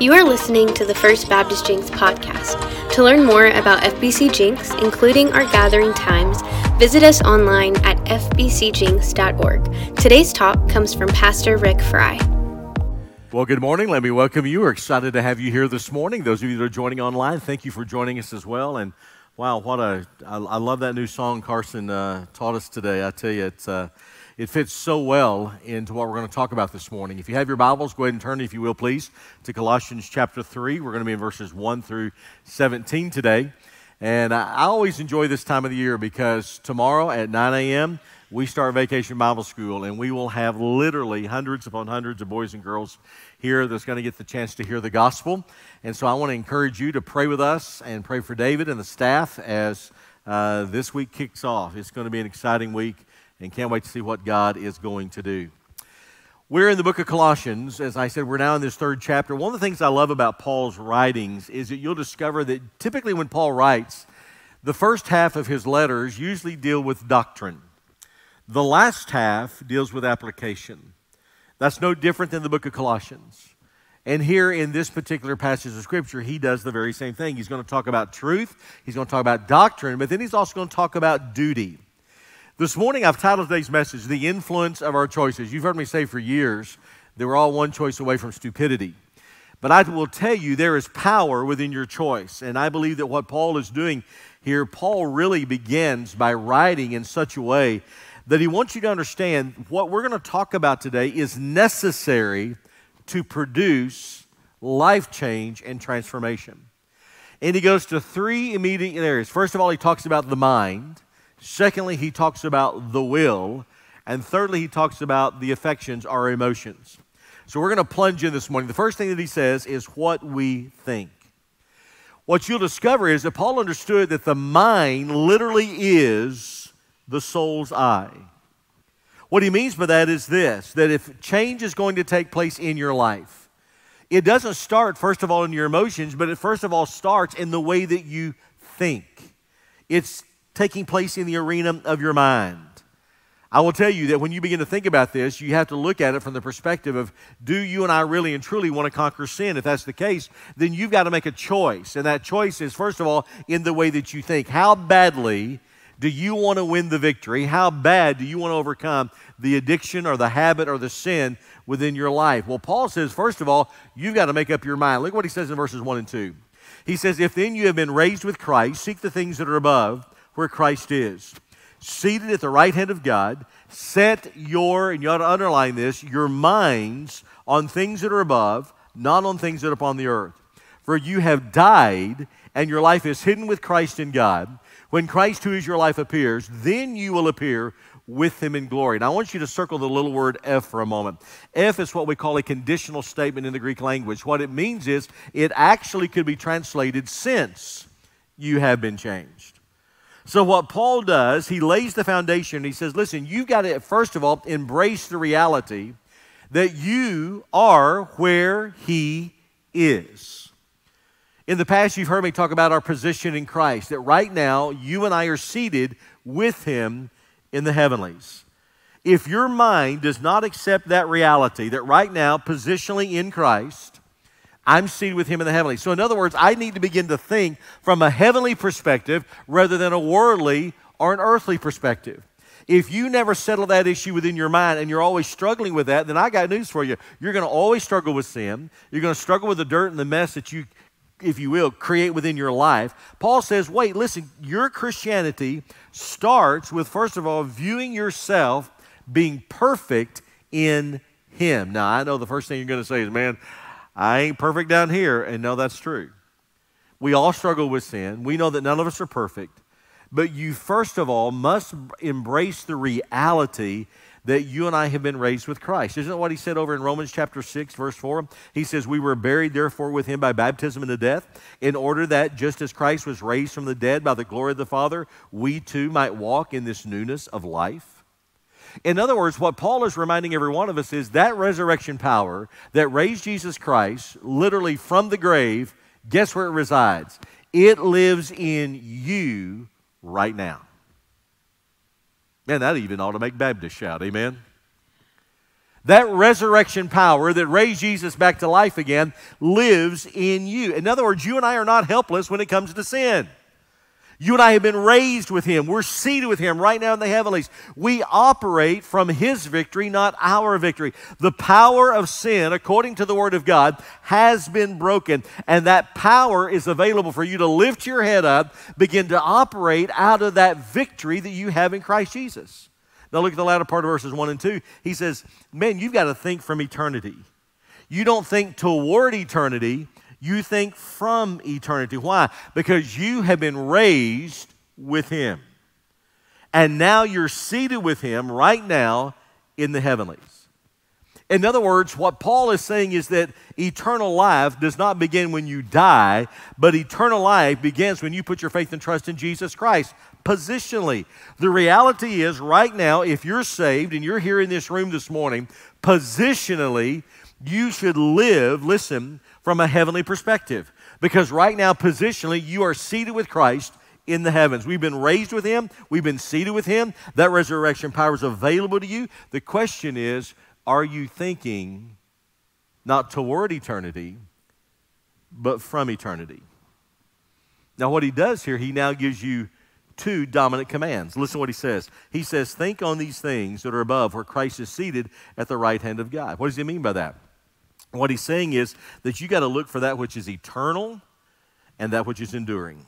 You are listening to the First Baptist Jenks podcast. To learn more about FBC Jenks, including our gathering times, visit us online at fbcjenks.org. Today's talk comes from Pastor Rick Fry. Well, good morning. Let me welcome you. We're excited to have you here this morning. Those of you that are joining online, thank you for joining us as well. And wow, what a I, I love that new song Carson uh, taught us today. I tell you, it's. Uh, it fits so well into what we're going to talk about this morning. If you have your Bibles, go ahead and turn, if you will, please, to Colossians chapter 3. We're going to be in verses 1 through 17 today. And I, always enjoy this time of the year because tomorrow at 9 a.m., we start Vacation Bible School, and we will have literally hundreds upon hundreds of boys and girls here that's going to get the chance to hear the gospel. And so I want to encourage you to pray with us and pray for David and the staff as uh, this week kicks off. It's going to be an exciting week and can't wait to see what God is going to do. We're in the book of Colossians. As I said, we're now in this third chapter. One of the things I love about Paul's writings is that you'll discover that typically when Paul writes, the first half of his letters usually deal with doctrine. The last half deals with application. That's no different than the book of Colossians. And here in this particular passage of Scripture, he does the very same thing. He's going to talk about truth, he's going to talk about doctrine, but then he's also going to talk about duty. This morning, I've titled today's message, The Influence of Our Choices. You've heard me say for years that we're all one choice away from stupidity. But I will tell you, there is power within your choice. And I believe that what Paul is doing here, Paul really begins by writing in such a way that he wants you to understand what we're going to talk about today is necessary to produce life change and transformation. And he goes to three immediate areas. First of all, he talks about the mind. Secondly, he talks about the will. And thirdly, he talks about the affections, our emotions. So we're going to plunge in this morning. The first thing that he says is what we think. What you'll discover is that Paul understood that the mind literally is the soul's eye. What he means by that is this that if change is going to take place in your life, it doesn't start, first of all, in your emotions, but it first of all starts in the way that you think. It's taking place in the arena of your mind. I will tell you that when you begin to think about this, you have to look at it from the perspective of do you and I really and truly want to conquer sin? If that's the case, then you've got to make a choice. And that choice is, first of all, in the way that you think. How badly do you want to win the victory? How bad do you want to overcome the addiction or the habit or the sin within your life? Well, Paul says, first of all, you've got to make up your mind. Look what he says in verses 1 and 2. He says, If then you have been raised with Christ, seek the things that are above where Christ is. Seated at the right hand of God, set your, and you ought to underline this, your minds on things that are above, not on things that are upon the earth. For you have died, and your life is hidden with Christ in God. When Christ, who is your life, appears, then you will appear with him in glory. And I want you to circle the little word F for a moment. F is what we call a conditional statement in the Greek language. What it means is it actually could be translated since you have been changed. So, what Paul does, he lays the foundation. He says, listen, you've got to, first of all, embrace the reality that you are where he is. In the past, you've heard me talk about our position in Christ, that right now, you and I are seated with him in the heavenlies. If your mind does not accept that reality, that right now, positionally in Christ, I'm seated with him in the heavenly. So, in other words, I need to begin to think from a heavenly perspective rather than a worldly or an earthly perspective. If you never settle that issue within your mind and you're always struggling with that, then I got news for you. You're going to always struggle with sin. You're going to struggle with the dirt and the mess that you, if you will, create within your life. Paul says, wait, listen, your Christianity starts with, first of all, viewing yourself being perfect in Him. Now, I know the first thing you're going to say is, man, I ain't perfect down here. And no, that's true. We all struggle with sin. We know that none of us are perfect. But you, first of all, must embrace the reality that you and I have been raised with Christ. Isn't that what he said over in Romans chapter 6, verse 4? He says, We were buried, therefore, with him by baptism into death, in order that just as Christ was raised from the dead by the glory of the Father, we too might walk in this newness of life. In other words, what Paul is reminding every one of us is that resurrection power that raised Jesus Christ literally from the grave, guess where it resides? It lives in you right now. Man, that even ought to make Baptists shout, amen? That resurrection power that raised Jesus back to life again lives in you. In other words, you and I are not helpless when it comes to sin. You and I have been raised with Him. We're seated with Him right now in the heavenlies. We operate from His victory, not our victory. The power of sin, according to the Word of God, has been broken. And that power is available for you to lift your head up, begin to operate out of that victory that you have in Christ Jesus. Now, look at the latter part of verses 1 and 2. He says, Man, you've got to think from eternity. You don't think toward eternity, you think from eternity. Why? Because you have been raised with Him. And now you're seated with Him right now in the heavenlies. In other words, what Paul is saying is that eternal life does not begin when you die, but eternal life begins when you put your faith and trust in Jesus Christ positionally. The reality is, right now, if you're saved and you're here in this room this morning, positionally, you should live, listen, from a heavenly perspective. Because right now, positionally, you are seated with Christ in the heavens. We've been raised with Him, we've been seated with Him. That resurrection power is available to you. The question is are you thinking not toward eternity, but from eternity? Now, what He does here, He now gives you two dominant commands. Listen to what he says. He says, Think on these things that are above, where Christ is seated at the right hand of God. What does he mean by that? What he's saying is that you got to look for that which is eternal and that which is enduring.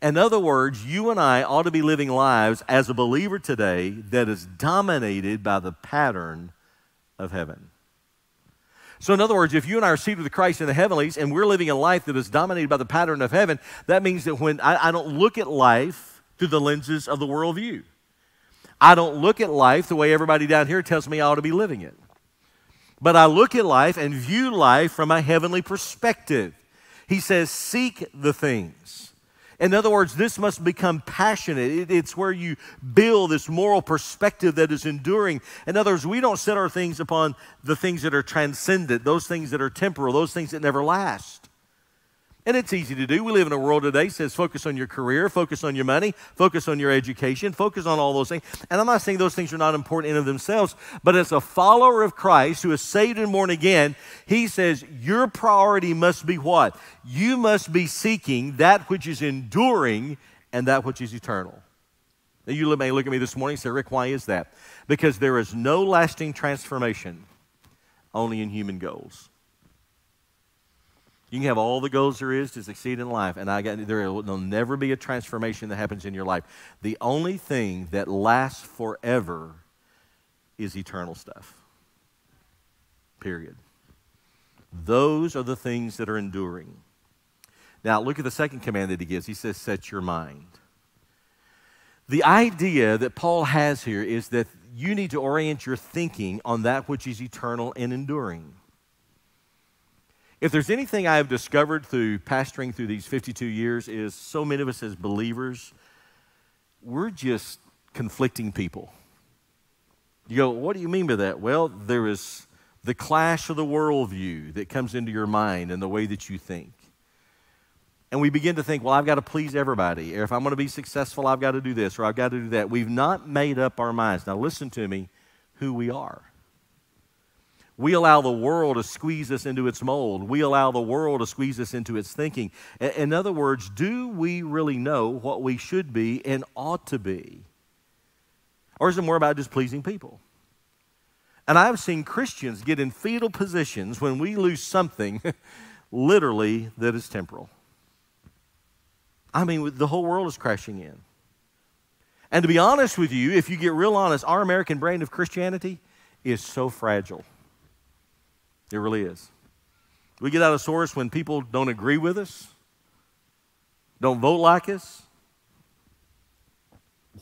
In other words, you and I ought to be living lives as a believer today that is dominated by the pattern of heaven. So, in other words, if you and I are seated with Christ in the heavenlies and we're living a life that is dominated by the pattern of heaven, that means that when I, I don't look at life through the lenses of the worldview, I don't look at life the way everybody down here tells me I ought to be living it. But I look at life and view life from a heavenly perspective. He says, Seek the things. In other words, this must become passionate. it's where you build this moral perspective that is enduring. In other words, we don't set our things upon the things that are transcendent, those things that are temporal, those things that never last. And it's easy to do. We live in a world today that says focus on your career, focus on your money, focus on your education, focus on all those things. And I'm not saying those things are not important in of themselves, but as a follower of Christ who is saved and born again, he says your priority must be what? You must be seeking that which is enduring and that which is eternal. Now you may look at me this morning and say, Rick, why is that? Because there is no lasting transformation only in human goals. You can have all the goals there is to succeed in life, and I got, there will never be a transformation that happens in your life. The only thing that lasts forever is eternal stuff. Period. Those are the things that are enduring. Now, look at the second command that he gives. He says, Set your mind. The idea that Paul has here is that you need to orient your thinking on that which is eternal and enduring. If there's anything I have discovered through pastoring through these 52 years is so many of us as believers, we're just conflicting people. You go, what do you mean by that? Well, there is the clash of the worldview that comes into your mind and the way that you think. And we begin to think, well, I've got to please everybody. Or if I'm going to be successful, I've got to do this or I've got to do that. We've not made up our minds. Now, listen to me who we are. We allow the world to squeeze us into its mold. We allow the world to squeeze us into its thinking. In other words, do we really know what we should be and ought to be? Or is it more about just pleasing people? And I've seen Christians get in fetal positions when we lose something literally that is temporal. I mean, the whole world is crashing in. And to be honest with you, if you get real honest, our American brand of Christianity is so fragile. It really is. We get out of source when people don't agree with us, don't vote like us.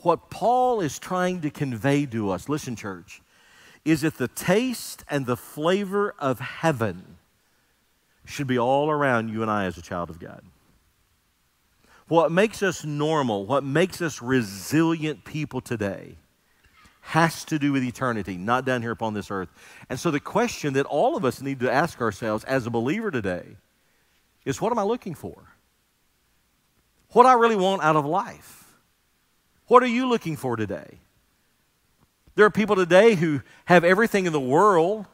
What Paul is trying to convey to us, listen, church, is that the taste and the flavor of heaven should be all around you and I as a child of God. What makes us normal, what makes us resilient people today, has to do with eternity, not down here upon this earth. And so the question that all of us need to ask ourselves as a believer today is what am I looking for? What I really want out of life? What are you looking for today? There are people today who have everything in the world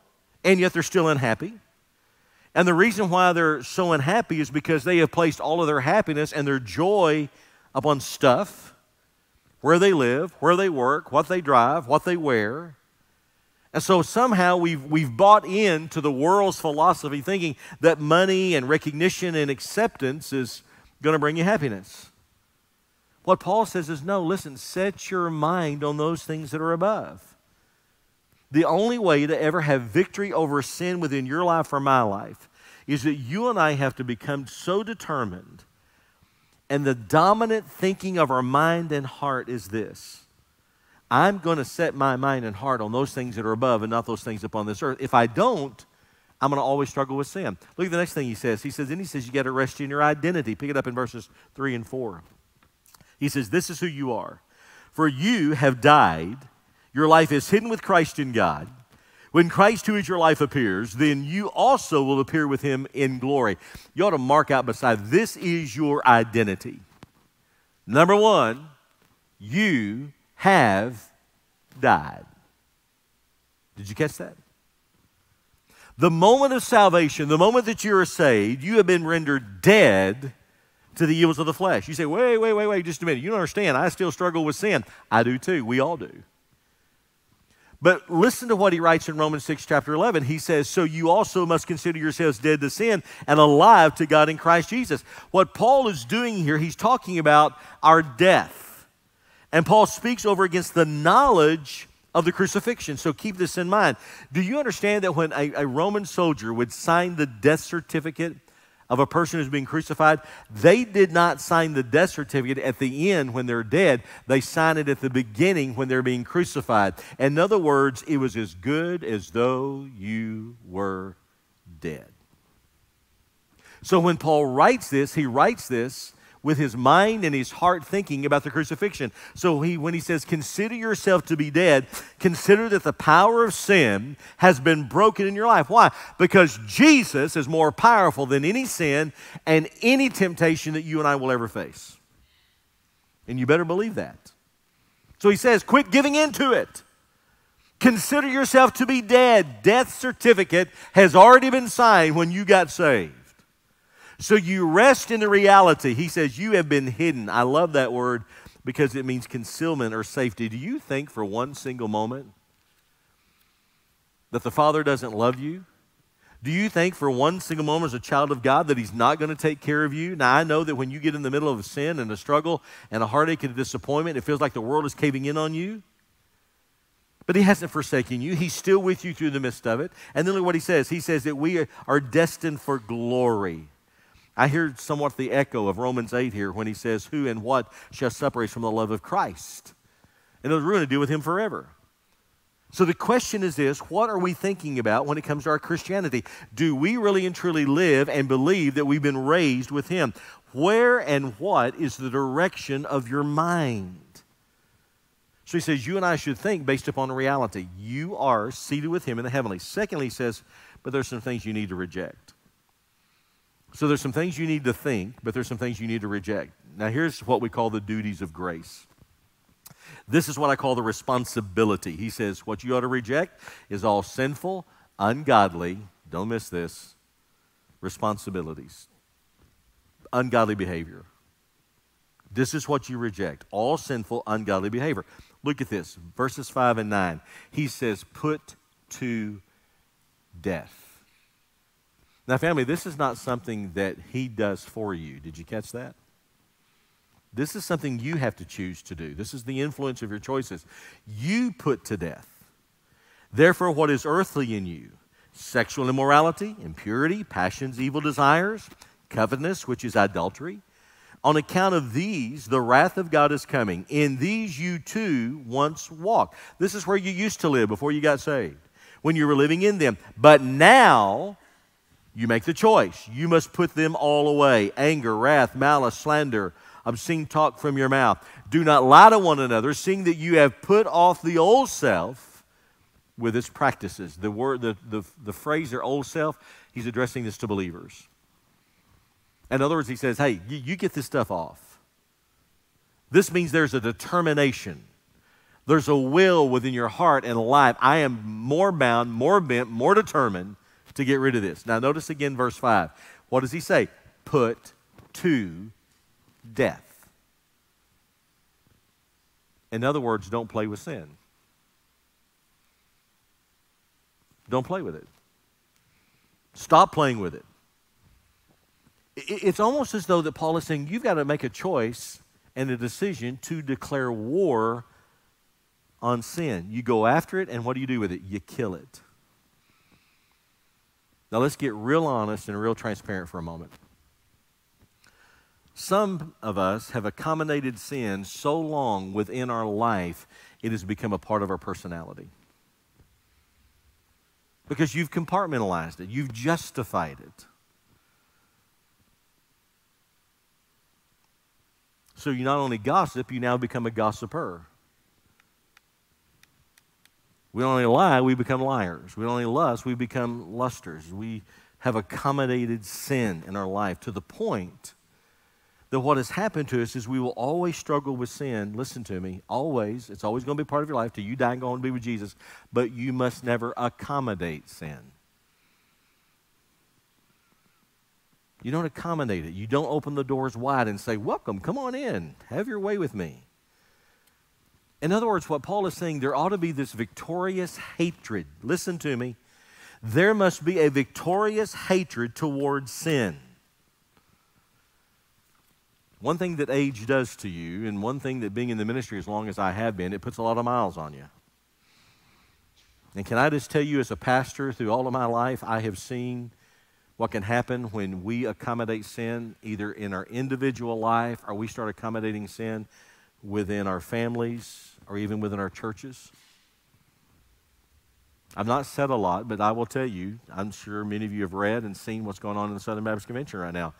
and yet they're still unhappy. And the reason why they're so unhappy is because they have placed all of their happiness and their joy upon stuff, where they live, where they work, what they drive, what they wear. And so somehow we've, we've bought into the world's philosophy thinking that money and recognition and acceptance is going to bring you happiness. What Paul says is no, listen, set your mind on those things that are above. The only way to ever have victory over sin within your life or my life is that you and I have to become so determined. And the dominant thinking of our mind and heart is this I'm going to set my mind and heart on those things that are above and not those things upon this earth. If I don't, I'm going to always struggle with sin. Look at the next thing he says. He says, then he says, you got to rest in your identity. Pick it up in verses 3 and 4. He says, This is who you are. For you have died, your life is hidden with Christ in God. When Christ, who is your life, appears, then you also will appear with him in glory. You ought to mark out beside this is your identity. Number one, you have died. Did you catch that? The moment of salvation, the moment that you are saved, you have been rendered dead to the evils of the flesh. You say, wait, wait, wait, wait, just a minute. You don't understand. I still struggle with sin. I do too. We all do. But listen to what he writes in Romans 6, chapter 11. He says, So you also must consider yourselves dead to sin and alive to God in Christ Jesus. What Paul is doing here, he's talking about our death. And Paul speaks over against the knowledge of the crucifixion. So keep this in mind. Do you understand that when a, a Roman soldier would sign the death certificate, of a person who's being crucified, they did not sign the death certificate at the end when they're dead. They sign it at the beginning when they're being crucified. In other words, it was as good as though you were dead. So when Paul writes this, he writes this with his mind and his heart thinking about the crucifixion. So he, when he says, consider yourself to be dead, consider that the power of sin has been broken in your life. Why? Because Jesus is more powerful than any sin and any temptation that you and I will ever face. And you better believe that. So he says, quit giving into it. Consider yourself to be dead. Death certificate has already been signed when you got saved. So you rest in the reality. He says, You have been hidden. I love that word because it means concealment or safety. Do you think for one single moment that the Father doesn't love you? Do you think for one single moment as a child of God that He's not going to take care of you? Now, I know that when you get in the middle of a sin and a struggle and a heartache and a disappointment, it feels like the world is caving in on you. But He hasn't forsaken you. He's still with you through the midst of it. And then look what He says He says that we are destined for glory. I hear somewhat the echo of Romans 8 here when he says, Who and what shall separate from the love of Christ? And we're going to do with him forever. So the question is this what are we thinking about when it comes to our Christianity? Do we really and truly live and believe that we've been raised with him? Where and what is the direction of your mind? So he says, You and I should think based upon reality. You are seated with him in the heavenly. Secondly, he says, But there's some things you need to reject. So there's some things you need to think, but there's some things you need to reject. Now, here's what we call the duties of grace. This is what I call the responsibility. He says, What you ought to reject is all sinful, ungodly, don't miss this, responsibilities, ungodly behavior. This is what you reject all sinful, ungodly behavior. Look at this, verses 5 and 9. He says, Put to death. Now, family, this is not something that He does for you. Did you catch that? This is something you have to choose to do. This is the influence of your choices. You put to death. Therefore, what is earthly in you? Sexual immorality, impurity, passions, evil desires, covetousness, which is adultery. On account of these, the wrath of God is coming. In these you too once walked. This is where you used to live before you got saved, when you were living in them. But now, you make the choice. You must put them all away anger, wrath, malice, slander, obscene talk from your mouth. Do not lie to one another, seeing that you have put off the old self with its practices. The, word, the, the, the phrase, their old self, he's addressing this to believers. In other words, he says, hey, you, you get this stuff off. This means there's a determination. There's a will within your heart and life. I am more bound, more bent, more determined to get rid of this. Now, notice again verse 5. What does he say? Put to death. In other words, don't play with sin. Don't play with it. Stop playing with it. It's almost as though that Paul is saying you've got to make a choice and a decision to declare war on sin. You go after it, and what do you do with it? You kill it. Now let's get real honest and real transparent for a moment. Some of us have accommodated sin so long within our life, it has become a part of our personality. Because you've compartmentalized it, you've justified it. So you not only gossip, you now become a gossiper. We don't only lie, we become liars. We don't only lust, we become lusters. We have accommodated sin in our life to the point that what has happened to us is we will always struggle with sin. Listen to me, always. It's always going to be part of your life till you die and go on to be with Jesus, but you must never accommodate sin. You don't accommodate it. You don't open the doors wide and say, Welcome, come on in, have your way with me. In other words, what Paul is saying, there ought to be this victorious hatred. Listen to me. There must be a victorious hatred towards sin. One thing that age does to you, and one thing that being in the ministry as long as I have been, it puts a lot of miles on you. And can I just tell you, as a pastor, through all of my life, I have seen what can happen when we accommodate sin, either in our individual life or we start accommodating sin within our families or even within our churches. I've not said a lot, but I will tell you, I'm sure many of you have read and seen what's going on in the Southern Baptist Convention right now.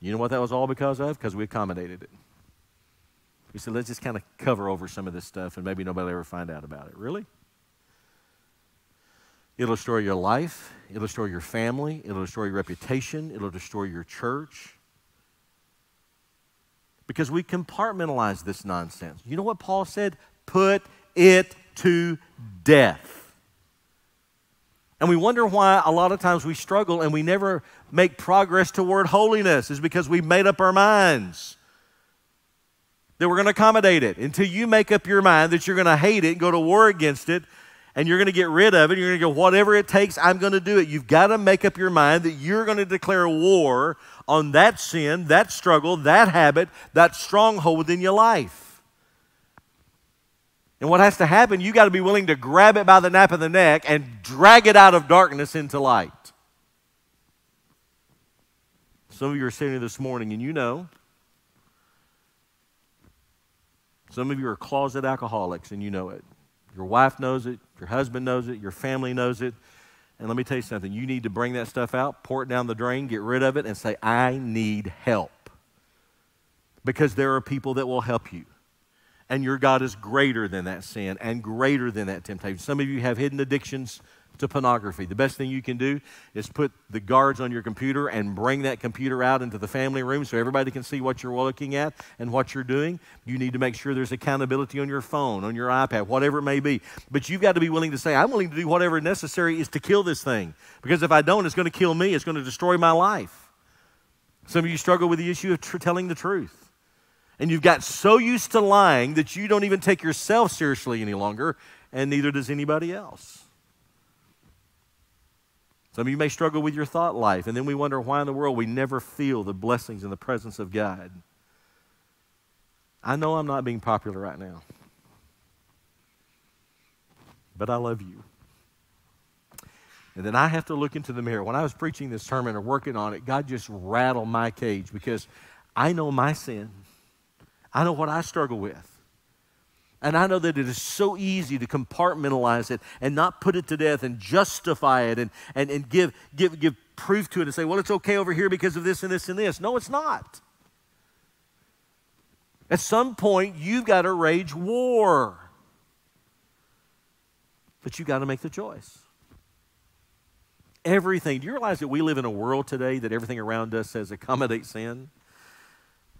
You know what that was all because of? Because we accommodated it. We said, let's just kind of cover over some of this stuff and maybe nobody will ever find out about it. Really? It'll destroy your life. It'll destroy your family. It'll destroy your reputation. It'll destroy your church. Because we compartmentalize this nonsense. You know what Paul said? Put it to death. And we wonder why a lot of times we struggle and we never make progress toward holiness, is because we've made up our minds that we're going to accommodate it. Until you make up your mind that you're going to hate it and go to war against it, and you're going to get rid of it. You're going to go, whatever it takes, I'm going to do it. You've got to make up your mind that you're going to declare war on that sin, that struggle, that habit, that stronghold within your life. And what has to happen, you got to be willing to grab it by the nape of the neck and drag it out of darkness into light. Some of you are sitting here this morning and you know. Some of you are closet alcoholics and you know it. Your wife knows it, your husband knows it, your family knows it. And let me tell you something you need to bring that stuff out, pour it down the drain, get rid of it, and say, I need help. Because there are people that will help you. And your God is greater than that sin and greater than that temptation. Some of you have hidden addictions to pornography. The best thing you can do is put the guards on your computer and bring that computer out into the family room so everybody can see what you're looking at and what you're doing. You need to make sure there's accountability on your phone, on your iPad, whatever it may be. But you've got to be willing to say, I'm willing to do whatever necessary is to kill this thing. Because if I don't, it's going to kill me, it's going to destroy my life. Some of you struggle with the issue of tr- telling the truth. And you've got so used to lying that you don't even take yourself seriously any longer, and neither does anybody else. Some of you may struggle with your thought life, and then we wonder why in the world we never feel the blessings and the presence of God. I know I'm not being popular right now, but I love you. And then I have to look into the mirror. When I was preaching this sermon or working on it, God just rattled my cage because I know my sin. I know what I struggle with. And I know that it is so easy to compartmentalize it and not put it to death and justify it and, and, and give, give, give proof to it and say, well, it's okay over here because of this and this and this. No, it's not. At some point, you've got to rage war. But you've got to make the choice. Everything. Do you realize that we live in a world today that everything around us says accommodate sin?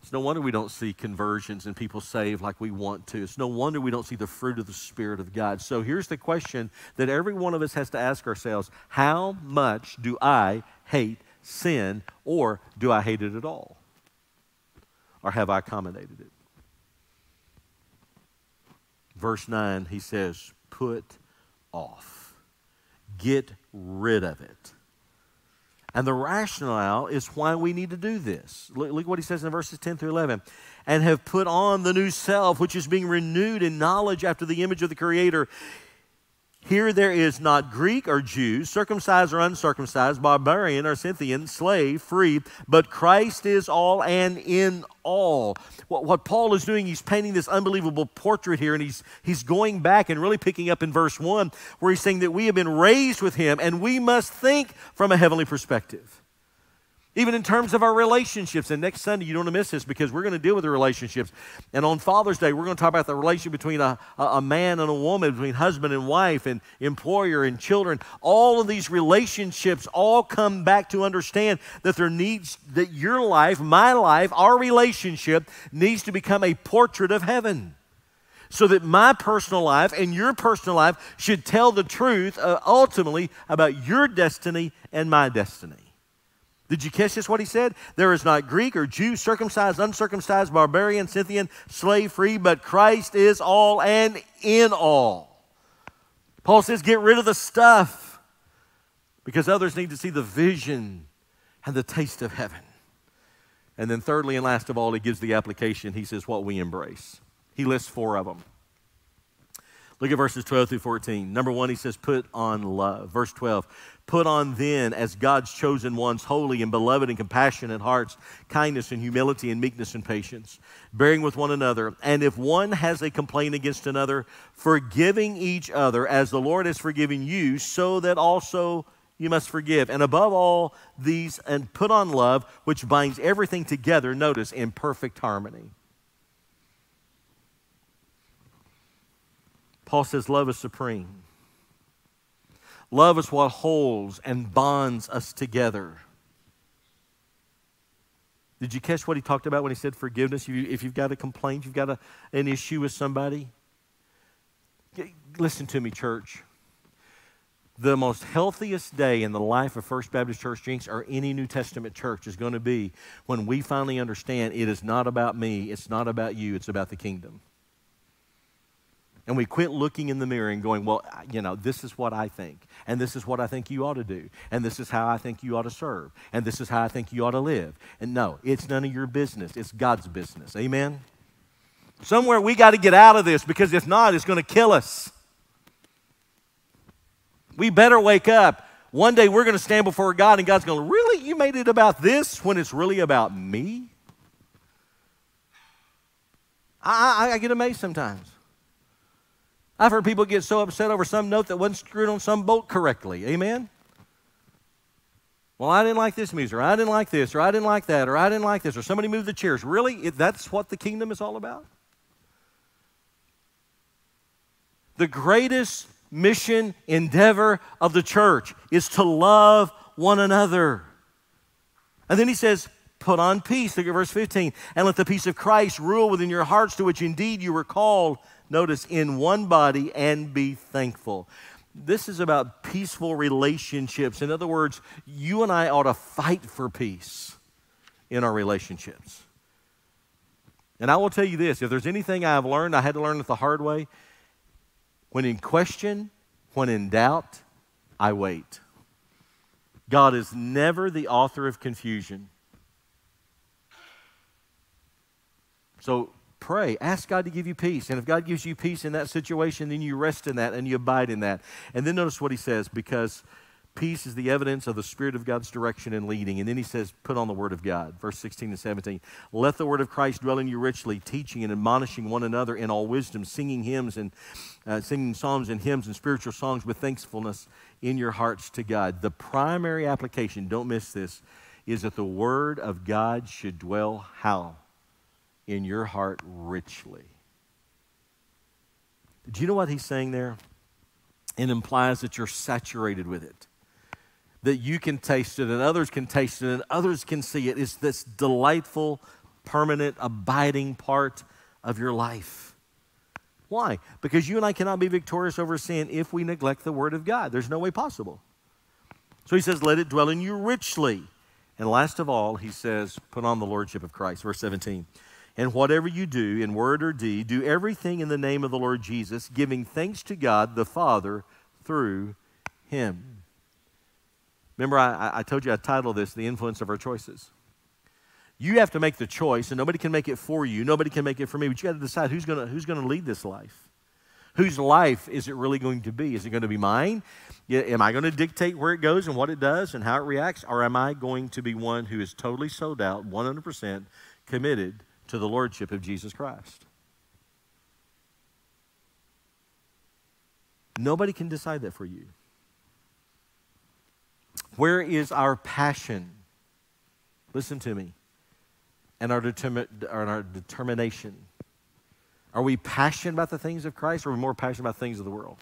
It's no wonder we don't see conversions and people saved like we want to. It's no wonder we don't see the fruit of the Spirit of God. So here's the question that every one of us has to ask ourselves How much do I hate sin, or do I hate it at all? Or have I accommodated it? Verse 9, he says, Put off, get rid of it. And the rationale is why we need to do this. Look, look, what he says in verses 10 through 11. And have put on the new self, which is being renewed in knowledge after the image of the Creator. Here there is not Greek or Jew, circumcised or uncircumcised, barbarian or Scythian, slave, free, but Christ is all and in all. What, what, Paul is doing, he's painting this unbelievable portrait here, and he's, he's going back and really picking up in verse 1, where he's saying that we have been raised with him, and we must think from a heavenly perspective even in terms of our relationships. And next Sunday, you don't want to miss this because we're going to deal with the relationships. And on Father's Day, we're going to talk about the relationship between a, a man and a woman, between husband and wife, and employer and children. All of these relationships all come back to understand that there needs, that your life, my life, our relationship needs to become a portrait of heaven. So that my personal life and your personal life should tell the truth uh, ultimately about your destiny and my destiny. Did you catch this? What he said? There is not Greek or Jew, circumcised, uncircumcised, barbarian, Scythian, slave free, but Christ is all and in all. Paul says, get rid of the stuff because others need to see the vision and the taste of heaven. And then, thirdly and last of all, he gives the application. He says, what we embrace. He lists four of them. Look at verses 12 through 14. Number one, he says, put on love. Verse 12, Put on then, as God's chosen ones, holy and beloved and compassionate hearts, kindness and humility and meekness and patience, bearing with one another. And if one has a complaint against another, forgiving each other as the Lord has forgiven you, so that also you must forgive. And above all these, and put on love, which binds everything together, notice, in perfect harmony. Paul says, Love is supreme. Love is what holds and bonds us together. Did you catch what he talked about when he said forgiveness? If you've got a complaint, you've got a, an issue with somebody. Listen to me, church. The most healthiest day in the life of First Baptist Church Jenks or any New Testament church is going to be when we finally understand it is not about me, it's not about you, it's about the kingdom. And we quit looking in the mirror and going, well, you know, this is what I think. And this is what I think you ought to do. And this is how I think you ought to serve. And this is how I think you ought to live. And no, it's none of your business. It's God's business. Amen? Somewhere we got to get out of this because if not, it's going to kill us. We better wake up. One day we're going to stand before God and God's going, Really? You made it about this when it's really about me? I, I, I get amazed sometimes. I've heard people get so upset over some note that wasn't screwed on some bolt correctly. Amen? Well, I didn't like this music, or I didn't like this, or I didn't like that, or I didn't like this, or somebody moved the chairs. Really? It, that's what the kingdom is all about? The greatest mission endeavor of the church is to love one another. And then he says, put on peace. Look at verse 15. And let the peace of Christ rule within your hearts, to which indeed you were called notice, in one body and be thankful. This is about peaceful relationships. In other words, you and I ought to fight for peace in our relationships. And I will tell you this if there's anything I've learned, I had to learn it the hard way. When in question, when in doubt, I wait. God is never the author of confusion. So pray. Ask God to give you peace. And if God gives you peace in that situation, then you rest in that and you abide in that. And then notice what he says because peace is the evidence of the Spirit of God's direction and leading. And then he says, put on the Word of God. Verse 16 and 17. Let the Word of Christ dwell in you richly, teaching and admonishing one another in all wisdom, singing hymns and uh, singing psalms and hymns and spiritual songs with thankfulness in your hearts to God. The primary application, don't miss this, is that the Word of God should dwell how? In your heart richly. Do you know what he's saying there? It implies that you're saturated with it, that you can taste it and others can taste it and others can see it. It's this delightful permanent, abiding part of your life. Why? Because you and I cannot be victorious over sin if we neglect the Word of God. There's no way possible. So he says, Let it dwell in you richly. And last of all, he says, Put on the Lordship of Christ. Verse 17. And whatever you do, in word or deed, do everything in the name of the Lord Jesus, giving thanks to God the Father through him. Remember, I, I told you I titled this The Influence of Our Choices. You have to make the choice, and nobody can make it for you. Nobody can make it for me, but you got to decide who's going who's to lead this life. Whose life is it really going to be? Is it going to be mine? Am I going to dictate where it goes and what it does and how it reacts? Or am I going to be one who is totally sold out, 100% committed to the Lordship of Jesus Christ? Nobody can decide that for you. Where is our passion? Listen to me. And our, determi- and our determination. Are we passionate about the things of Christ or are we more passionate about things of the world?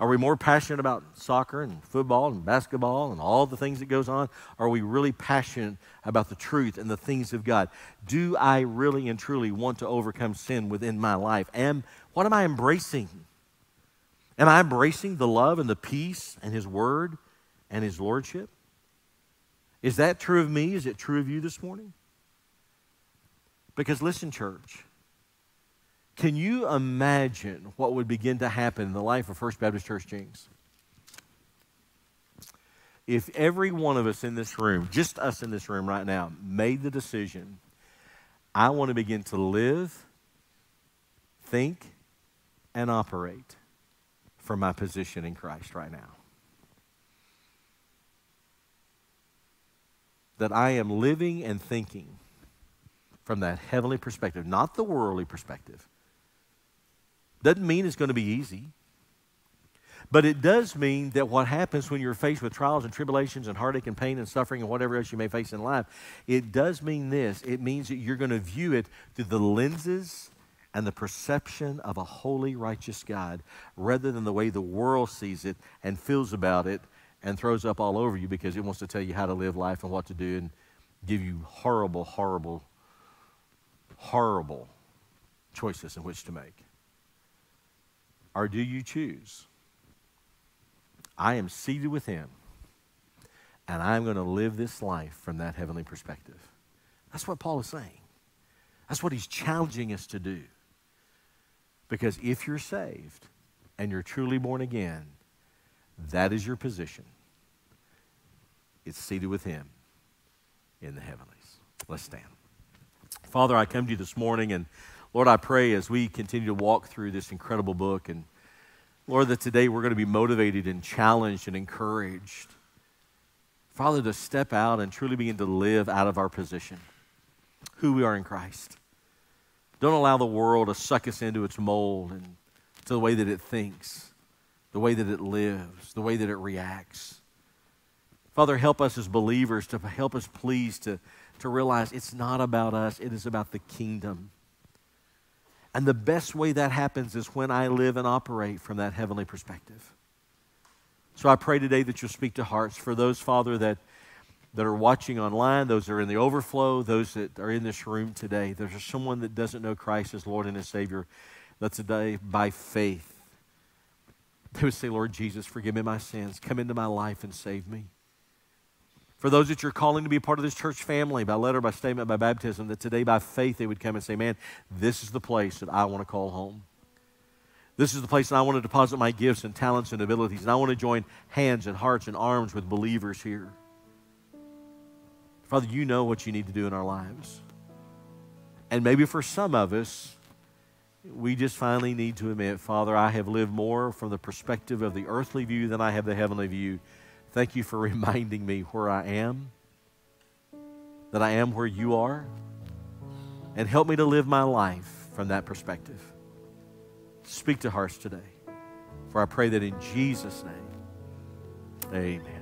Are we more passionate about soccer and football and basketball and all the things that goes on? Are we really passionate about the truth and the things of God? Do I really and truly want to overcome sin within my life? And what am I embracing? Am I embracing the love and the peace and His Word and His Lordship? Is that true of me? Is it true of you this morning? Because listen, church, can you imagine what would begin to happen in the life of First Baptist Church Jenks? If every one of us in this room, just us in this room right now, made the decision, I want to begin to live, think, and operate from my position in Christ right now. That I am living and thinking from that heavenly perspective, not the worldly perspective. Doesn't mean it's going to be easy. But it does mean that what happens when you're faced with trials and tribulations and heartache and pain and suffering and whatever else you may face in life, it does mean this. It means that you're going to view it through the lenses and the perception of a holy, righteous God rather than the way the world sees it and feels about it and throws up all over you because it wants to tell you how to live life and what to do and give you horrible, horrible, horrible choices in which to make. Or do you choose? I am seated with Him, and I'm going to live this life from that heavenly perspective. That's what Paul is saying. That's what he's challenging us to do. Because if you're saved and you're truly born again, that is your position. It's seated with Him in the heavenlies. Let's stand. Father, I come to you this morning, and Lord, I pray as we continue to walk through this incredible book, and Lord, that today we're going to be motivated and challenged and encouraged. Father, to step out and truly begin to live out of our position, who we are in Christ. Don't allow the world to suck us into its mold and to the way that it thinks, the way that it lives, the way that it reacts. Father, help us as believers to help us, please, to, to realize it's not about us, it is about the kingdom. And the best way that happens is when I live and operate from that heavenly perspective. So I pray today that you'll speak to hearts for those, Father, that that are watching online, those that are in the overflow, those that are in this room today. There's someone that doesn't know Christ as Lord and as Savior. That today, by faith, they would say, Lord Jesus, forgive me my sins. Come into my life and save me. For those that you're calling to be a part of this church family by letter, by statement, by baptism, that today by faith they would come and say, Man, this is the place that I want to call home. This is the place that I want to deposit my gifts and talents and abilities. And I want to join hands and hearts and arms with believers here. Father, you know what you need to do in our lives. And maybe for some of us, we just finally need to admit, Father, I have lived more from the perspective of the earthly view than I have the heavenly view. Thank you for reminding me where I am, that I am where you are, and help me to live my life from that perspective. Speak to hearts today. For I pray that in Jesus' name, amen.